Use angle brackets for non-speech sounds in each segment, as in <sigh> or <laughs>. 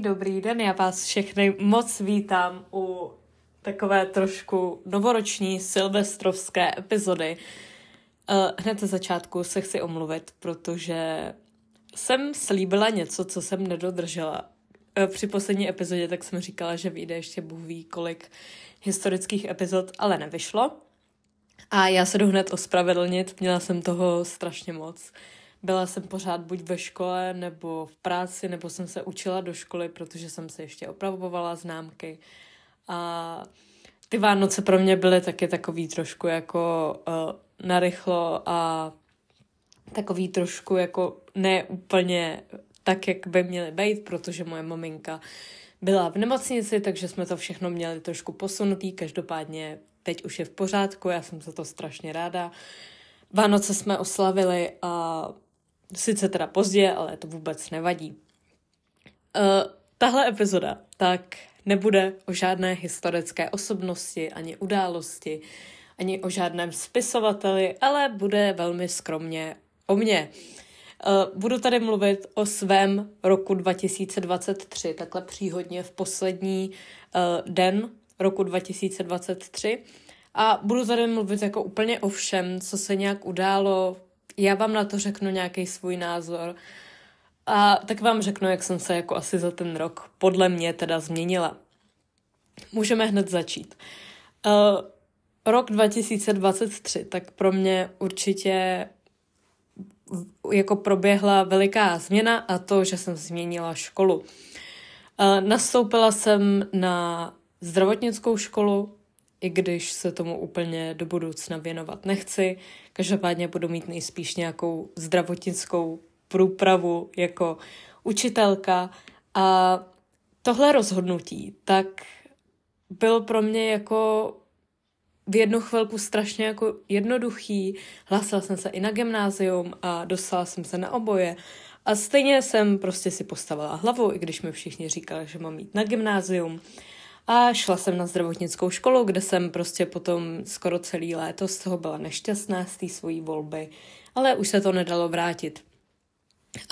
Dobrý den, já vás všechny moc vítám u takové trošku novoroční silvestrovské epizody. Uh, hned ze začátku se chci omluvit, protože jsem slíbila něco, co jsem nedodržela. Uh, při poslední epizodě tak jsem říkala, že vyjde ještě Bůh ví kolik historických epizod, ale nevyšlo. A já se jdu hned ospravedlnit, měla jsem toho strašně moc. Byla jsem pořád buď ve škole, nebo v práci, nebo jsem se učila do školy, protože jsem se ještě opravovala známky. A ty Vánoce pro mě byly taky takový trošku jako uh, narychlo a takový trošku jako ne úplně tak, jak by měly být, protože moje maminka byla v nemocnici, takže jsme to všechno měli trošku posunutý. Každopádně teď už je v pořádku, já jsem za to strašně ráda. Vánoce jsme oslavili a sice teda pozdě, ale to vůbec nevadí. Uh, tahle epizoda tak nebude o žádné historické osobnosti ani události, ani o žádném spisovateli, ale bude velmi skromně o mně. Uh, budu tady mluvit o svém roku 2023, takhle příhodně v poslední uh, den roku 2023. A budu tady mluvit jako úplně o všem, co se nějak událo. Já vám na to řeknu nějaký svůj názor. A tak vám řeknu, jak jsem se jako asi za ten rok podle mě teda změnila. Můžeme hned začít. Uh, rok 2023, tak pro mě určitě jako proběhla veliká změna a to, že jsem změnila školu. Uh, nastoupila jsem na zdravotnickou školu, i když se tomu úplně do budoucna věnovat nechci. Každopádně budu mít nejspíš nějakou zdravotnickou průpravu jako učitelka a tohle rozhodnutí tak byl pro mě jako v jednu chvilku strašně jako jednoduchý. Hlásila jsem se i na gymnázium a dostala jsem se na oboje. A stejně jsem prostě si postavila hlavu, i když mi všichni říkali, že mám jít na gymnázium. A šla jsem na zdravotnickou školu, kde jsem prostě potom skoro celý léto z toho byla nešťastná z té svojí volby, ale už se to nedalo vrátit.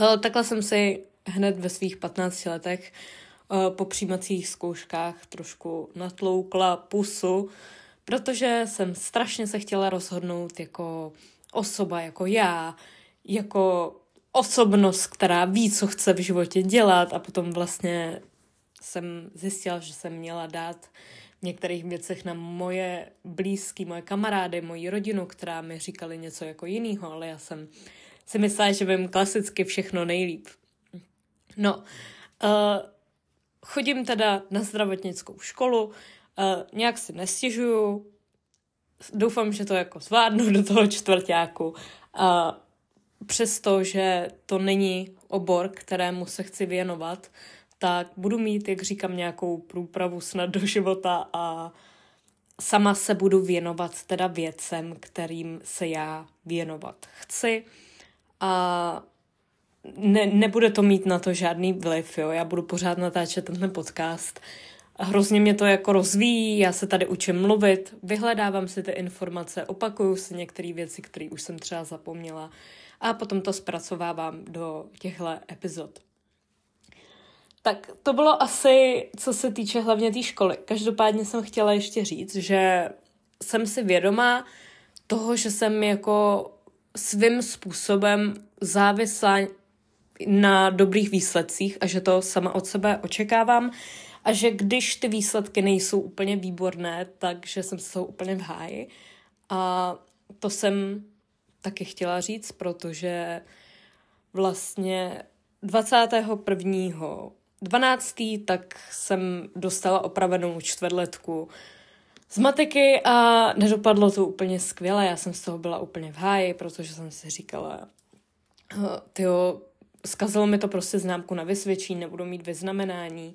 E, takhle jsem si hned ve svých 15 letech e, po přijímacích zkouškách trošku natloukla pusu, protože jsem strašně se chtěla rozhodnout jako osoba, jako já, jako osobnost, která ví, co chce v životě dělat a potom vlastně jsem zjistila, že jsem měla dát v některých věcech na moje blízké, moje kamarády, moji rodinu, která mi říkali něco jako jiného, ale já jsem si myslela, že vím klasicky všechno nejlíp. No, uh, chodím teda na zdravotnickou školu, uh, nějak si nestěžuju, doufám, že to jako zvládnu do toho čtvrtáku. A přesto, že to není obor, kterému se chci věnovat, tak budu mít, jak říkám, nějakou průpravu snad do života a sama se budu věnovat teda věcem, kterým se já věnovat chci a ne, nebude to mít na to žádný vliv, jo. Já budu pořád natáčet tenhle podcast. Hrozně mě to jako rozvíjí, já se tady učím mluvit, vyhledávám si ty informace, opakuju si některé věci, které už jsem třeba zapomněla a potom to zpracovávám do těchto epizod. Tak to bylo asi, co se týče hlavně té tý školy. Každopádně jsem chtěla ještě říct, že jsem si vědomá toho, že jsem jako svým způsobem závislá na dobrých výsledcích a že to sama od sebe očekávám a že když ty výsledky nejsou úplně výborné, takže jsem s toho úplně v háji. A to jsem taky chtěla říct, protože vlastně 21. 12. tak jsem dostala opravenou čtvrtletku z matiky a nedopadlo to úplně skvěle. Já jsem z toho byla úplně v háji, protože jsem si říkala, tyjo, zkazilo mi to prostě známku na vysvědčení, nebudu mít vyznamenání.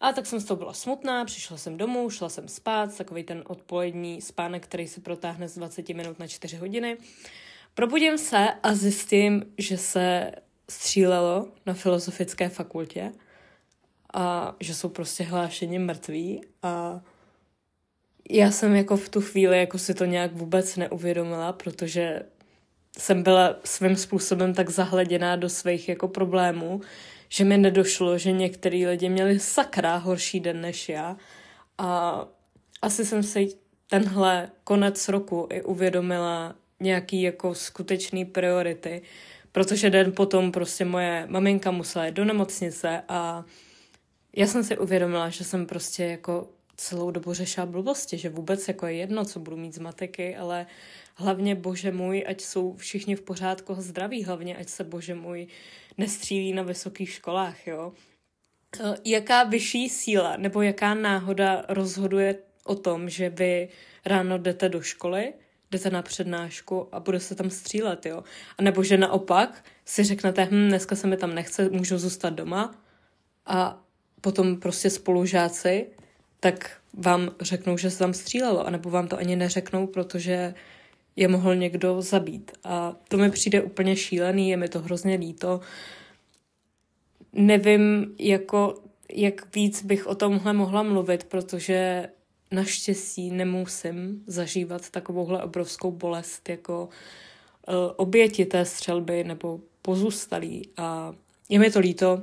A tak jsem z toho byla smutná, přišla jsem domů, šla jsem spát, takový ten odpolední spánek, který se protáhne z 20 minut na 4 hodiny. Probudím se a zjistím, že se střílelo na filozofické fakultě a že jsou prostě hlášeni mrtví a já jsem jako v tu chvíli jako si to nějak vůbec neuvědomila, protože jsem byla svým způsobem tak zahleděná do svých jako problémů, že mi nedošlo, že některý lidi měli sakra horší den než já. A asi jsem si tenhle konec roku i uvědomila nějaký jako skutečný priority, protože den potom prostě moje maminka musela jít do nemocnice a já jsem si uvědomila, že jsem prostě jako celou dobu řešila blbosti, že vůbec jako je jedno, co budu mít z matiky, ale hlavně bože můj, ať jsou všichni v pořádku zdraví, hlavně ať se bože můj nestřílí na vysokých školách, jo. E, jaká vyšší síla nebo jaká náhoda rozhoduje o tom, že vy ráno jdete do školy, jdete na přednášku a bude se tam střílet, jo. A nebo že naopak si řeknete, hm, dneska se mi tam nechce, můžu zůstat doma a potom prostě spolužáci tak vám řeknou, že se tam střílelo, anebo vám to ani neřeknou, protože je mohl někdo zabít. A to mi přijde úplně šílený, je mi to hrozně líto. Nevím, jako, jak víc bych o tomhle mohla mluvit, protože naštěstí nemusím zažívat takovouhle obrovskou bolest jako uh, oběti té střelby nebo pozůstalí. A je mi to líto,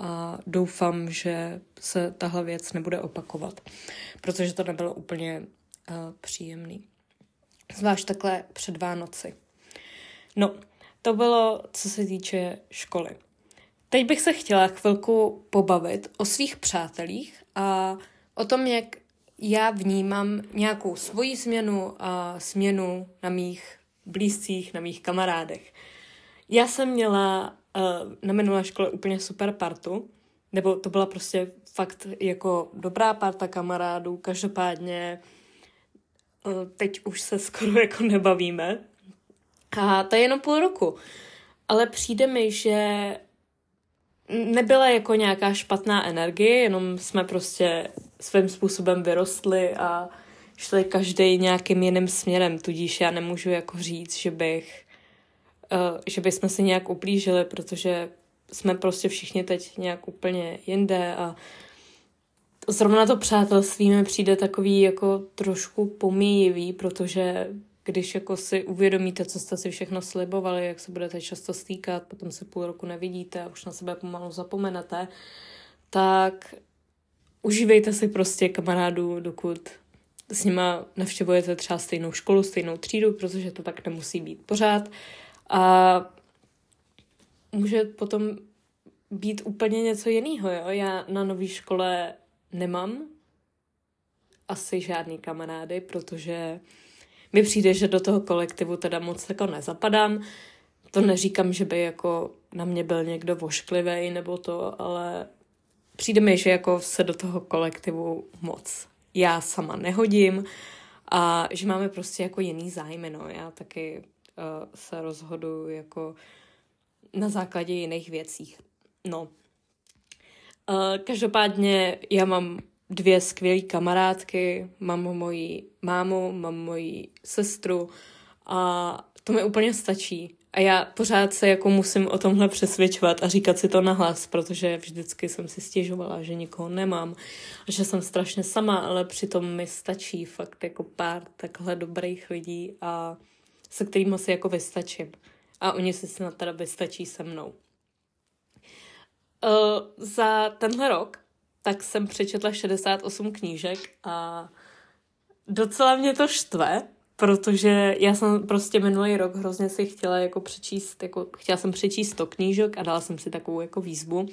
a doufám, že se tahle věc nebude opakovat, protože to nebylo úplně uh, příjemný. Zvlášť takhle před Vánoci. No, to bylo, co se týče školy. Teď bych se chtěla chvilku pobavit o svých přátelích a o tom, jak já vnímám nějakou svoji změnu a změnu na mých blízcích, na mých kamarádech. Já jsem měla na minulé škole úplně super partu, nebo to byla prostě fakt jako dobrá parta kamarádů, každopádně uh, teď už se skoro <laughs> jako nebavíme. A to je jenom půl roku. Ale přijde mi, že nebyla jako nějaká špatná energie, jenom jsme prostě svým způsobem vyrostli a šli každý nějakým jiným směrem, tudíž já nemůžu jako říct, že bych že bychom si nějak uplížili, protože jsme prostě všichni teď nějak úplně jinde a zrovna to přátelství mi přijde takový jako trošku pomíjivý, protože když jako si uvědomíte, co jste si všechno slibovali, jak se budete často stýkat, potom se půl roku nevidíte a už na sebe pomalu zapomenete, tak užívejte si prostě kamarádů, dokud s nima navštěvujete třeba stejnou školu, stejnou třídu, protože to tak nemusí být pořád. A může potom být úplně něco jiného, jo. Já na nové škole nemám asi žádný kamarády, protože mi přijde, že do toho kolektivu teda moc jako nezapadám. To neříkám, že by jako na mě byl někdo vošklivý nebo to, ale přijde mi, že jako se do toho kolektivu moc já sama nehodím a že máme prostě jako jiný zájmy, no. Já taky se rozhoduju jako na základě jiných věcí. No. Každopádně já mám dvě skvělé kamarádky, mám moji mámu, mám moji sestru a to mi úplně stačí. A já pořád se jako musím o tomhle přesvědčovat a říkat si to nahlas, protože vždycky jsem si stěžovala, že nikoho nemám a že jsem strašně sama, ale přitom mi stačí fakt jako pár takhle dobrých lidí a se kterými si jako vystačím. A oni si snad teda vystačí se mnou. Uh, za tenhle rok tak jsem přečetla 68 knížek a docela mě to štve, protože já jsem prostě minulý rok hrozně si chtěla jako přečíst, jako chtěla jsem přečíst 100 knížek a dala jsem si takovou jako výzvu.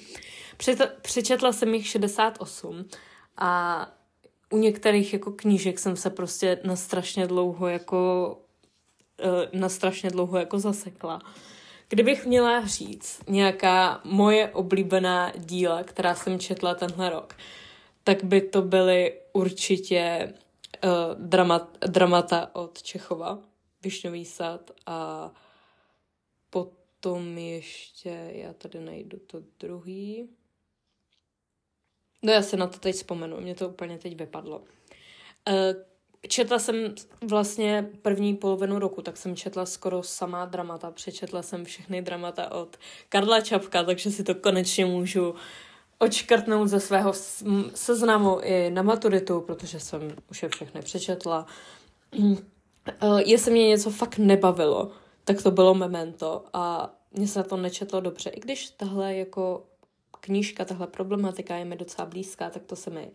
Přet, přečetla jsem jich 68 a u některých jako knížek jsem se prostě na strašně dlouho jako na strašně dlouho jako zasekla. Kdybych měla říct nějaká moje oblíbená díla, která jsem četla tenhle rok, tak by to byly určitě uh, dramat, dramata od Čechova, Višňový sad a potom ještě, já tady najdu to druhý. No já se na to teď vzpomenu, mě to úplně teď vypadlo. Uh, Četla jsem vlastně první polovinu roku, tak jsem četla skoro samá dramata. Přečetla jsem všechny dramata od Karla Čapka, takže si to konečně můžu očkrtnout ze svého seznamu i na maturitu, protože jsem už je všechny přečetla. Eh, jestli mě něco fakt nebavilo, tak to bylo Memento a mě se to nečetlo dobře, i když tahle jako knížka, tahle problematika je mi docela blízká, tak to se mi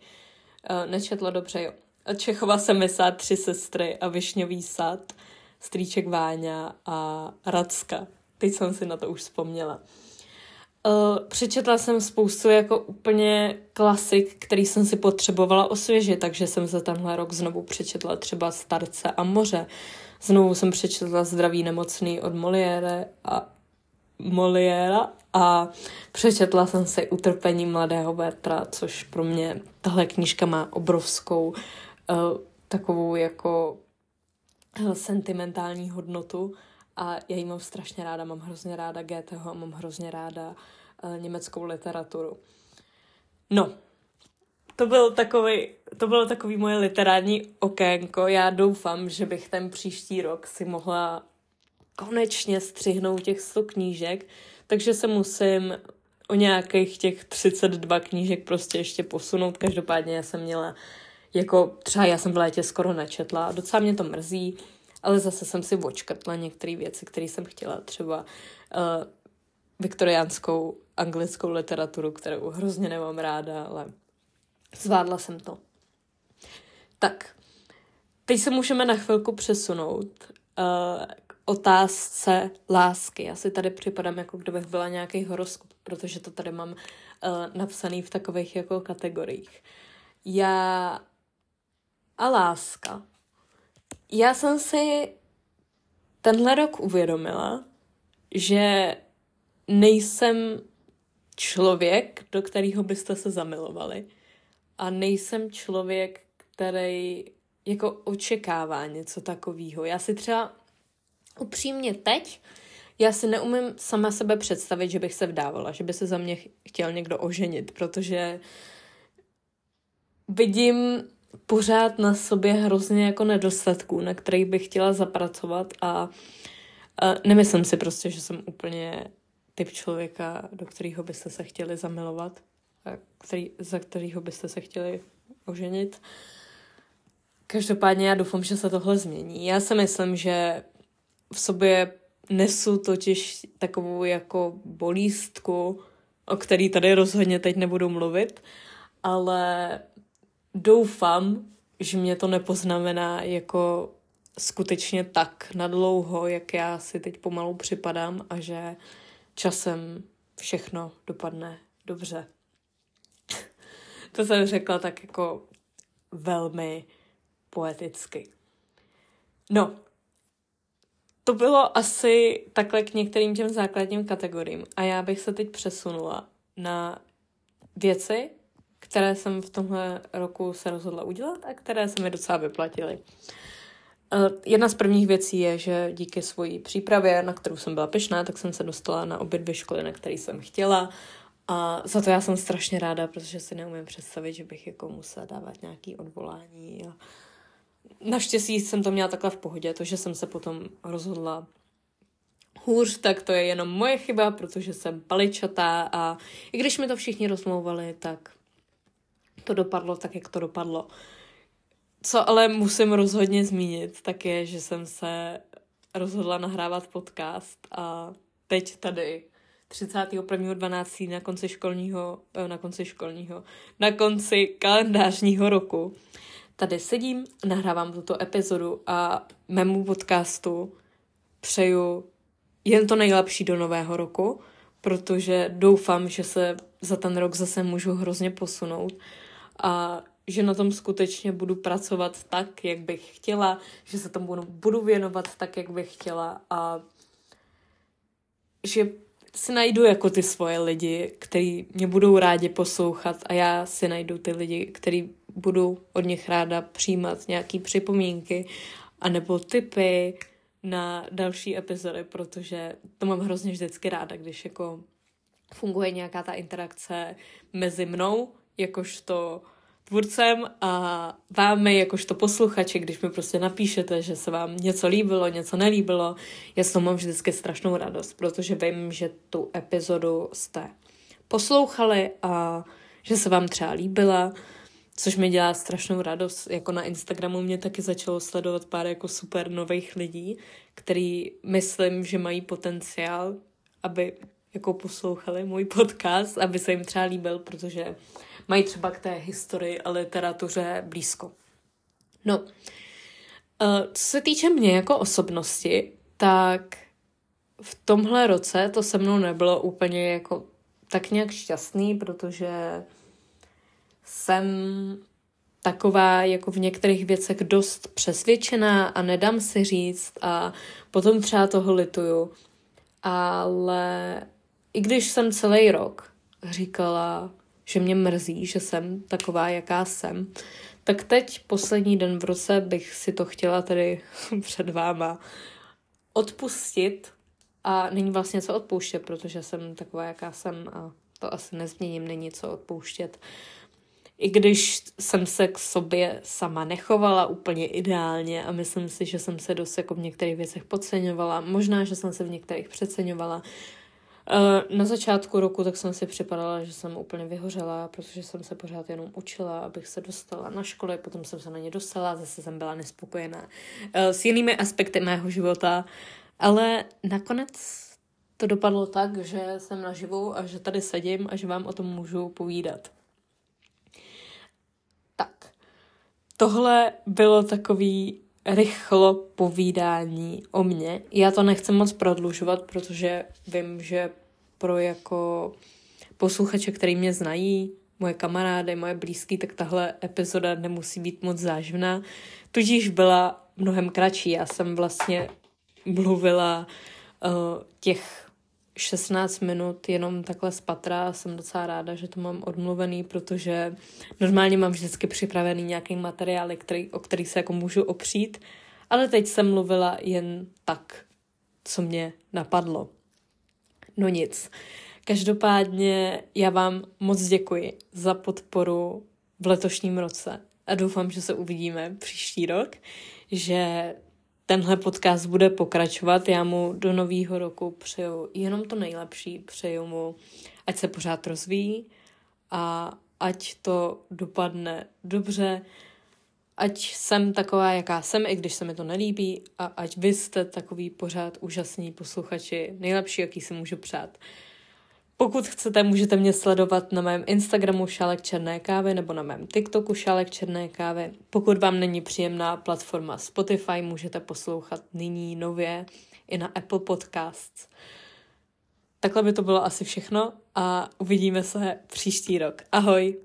uh, nečetlo dobře, jo. Čechova se mi sát tři sestry a Višňový sad, strýček Váňa a Racka. Teď jsem si na to už vzpomněla. Uh, přečetla jsem spoustu jako úplně klasik, který jsem si potřebovala osvěžit, takže jsem za tenhle rok znovu přečetla třeba Starce a moře. Znovu jsem přečetla Zdraví nemocný od Moliére a Moliéra a přečetla jsem si Utrpení mladého Bertra, což pro mě tahle knížka má obrovskou takovou jako uh, sentimentální hodnotu a já ji mám strašně ráda, mám hrozně ráda Goetheho a mám hrozně ráda uh, německou literaturu. No, to byl takový, to bylo takový moje literární okénko. Já doufám, že bych ten příští rok si mohla konečně střihnout těch 100 knížek, takže se musím o nějakých těch 32 knížek prostě ještě posunout. Každopádně já jsem měla, jako třeba já jsem v létě skoro nečetla, docela mě to mrzí, ale zase jsem si očkrtla některé věci, které jsem chtěla, třeba uh, viktoriánskou anglickou literaturu, kterou hrozně nemám ráda, ale zvládla jsem to. Tak, teď se můžeme na chvilku přesunout uh, k otázce lásky. Já si tady připadám, jako kdybych byla nějaký horoskop, protože to tady mám uh, napsaný v takových jako kategoriích. Já a láska. Já jsem si tenhle rok uvědomila, že nejsem člověk, do kterého byste se zamilovali. A nejsem člověk, který jako očekává něco takového. Já si třeba upřímně teď, já si neumím sama sebe představit, že bych se vdávala, že by se za mě chtěl někdo oženit, protože vidím pořád na sobě hrozně jako nedostatků, na kterých bych chtěla zapracovat a, a nemyslím si prostě, že jsem úplně typ člověka, do kterého byste se chtěli zamilovat, a který, za kterého byste se chtěli oženit. Každopádně já doufám, že se tohle změní. Já si myslím, že v sobě nesu totiž takovou jako bolístku, o který tady rozhodně teď nebudu mluvit, ale doufám, že mě to nepoznamená jako skutečně tak nadlouho, jak já si teď pomalu připadám a že časem všechno dopadne dobře. <laughs> to jsem řekla tak jako velmi poeticky. No, to bylo asi takhle k některým těm základním kategoriím a já bych se teď přesunula na věci, které jsem v tomhle roku se rozhodla udělat a které se mi docela vyplatily. Eh, jedna z prvních věcí je, že díky svojí přípravě, na kterou jsem byla pyšná, tak jsem se dostala na obě dvě školy, na které jsem chtěla. A za to já jsem strašně ráda, protože si neumím představit, že bych jako musela dávat nějaký odvolání. A naštěstí jsem to měla takhle v pohodě, to, že jsem se potom rozhodla hůř, tak to je jenom moje chyba, protože jsem paličatá a i když mi to všichni rozmlouvali, tak to dopadlo tak, jak to dopadlo. Co ale musím rozhodně zmínit, tak je, že jsem se rozhodla nahrávat podcast a teď tady 31.12. na konci školního, eh, na konci školního, na konci kalendářního roku tady sedím, nahrávám tuto epizodu a mému podcastu přeju jen to nejlepší do nového roku, protože doufám, že se za ten rok zase můžu hrozně posunout a že na tom skutečně budu pracovat tak, jak bych chtěla, že se tomu budu, věnovat tak, jak bych chtěla a že si najdu jako ty svoje lidi, kteří mě budou rádi poslouchat a já si najdu ty lidi, kteří budu od nich ráda přijímat nějaký připomínky anebo typy na další epizody, protože to mám hrozně vždycky ráda, když jako funguje nějaká ta interakce mezi mnou, jakožto tvůrcem a vámi, jakožto posluchači, když mi prostě napíšete, že se vám něco líbilo, něco nelíbilo, já s mám vždycky strašnou radost, protože vím, že tu epizodu jste poslouchali a že se vám třeba líbila, což mi dělá strašnou radost. Jako na Instagramu mě taky začalo sledovat pár jako super nových lidí, který myslím, že mají potenciál, aby jako poslouchali můj podcast, aby se jim třeba líbil, protože mají třeba k té historii a literatuře blízko. No, eh, co se týče mě jako osobnosti, tak v tomhle roce to se mnou nebylo úplně jako tak nějak šťastný, protože jsem taková jako v některých věcech dost přesvědčená a nedám si říct a potom třeba toho lituju. Ale i když jsem celý rok říkala, že mě mrzí, že jsem taková, jaká jsem, tak teď, poslední den v roce, bych si to chtěla tady <laughs> před váma odpustit. A není vlastně co odpouštět, protože jsem taková, jaká jsem a to asi nezměním, není co odpouštět. I když jsem se k sobě sama nechovala úplně ideálně a myslím si, že jsem se dost jako v některých věcech podceňovala, možná, že jsem se v některých přeceňovala, na začátku roku tak jsem si připadala, že jsem úplně vyhořela, protože jsem se pořád jenom učila, abych se dostala na školy, potom jsem se na ně dostala, zase jsem byla nespokojená eh, s jinými aspekty mého života, ale nakonec to dopadlo tak, že jsem naživu a že tady sedím a že vám o tom můžu povídat. Tak, tohle bylo takový rychlo povídání o mně. Já to nechci moc prodlužovat, protože vím, že pro jako posluchače, který mě znají, moje kamarády, moje blízký, tak tahle epizoda nemusí být moc záživná. Tudíž byla mnohem kratší. Já jsem vlastně mluvila uh, těch 16 minut jenom takhle z patra. Jsem docela ráda, že to mám odmluvený, protože normálně mám vždycky připravený nějaký materiál, který, o který se jako můžu opřít, ale teď jsem mluvila jen tak, co mě napadlo. No nic. Každopádně já vám moc děkuji za podporu v letošním roce a doufám, že se uvidíme příští rok, že tenhle podcast bude pokračovat. Já mu do nového roku přeju jenom to nejlepší, přeju mu, ať se pořád rozvíjí a ať to dopadne dobře, ať jsem taková, jaká jsem, i když se mi to nelíbí a ať vy jste takový pořád úžasní posluchači, nejlepší, jaký si můžu přát. Pokud chcete, můžete mě sledovat na mém Instagramu Šálek Černé kávy nebo na mém TikToku Šálek Černé kávy. Pokud vám není příjemná platforma Spotify, můžete poslouchat nyní nově i na Apple Podcasts. Takhle by to bylo asi všechno a uvidíme se příští rok. Ahoj!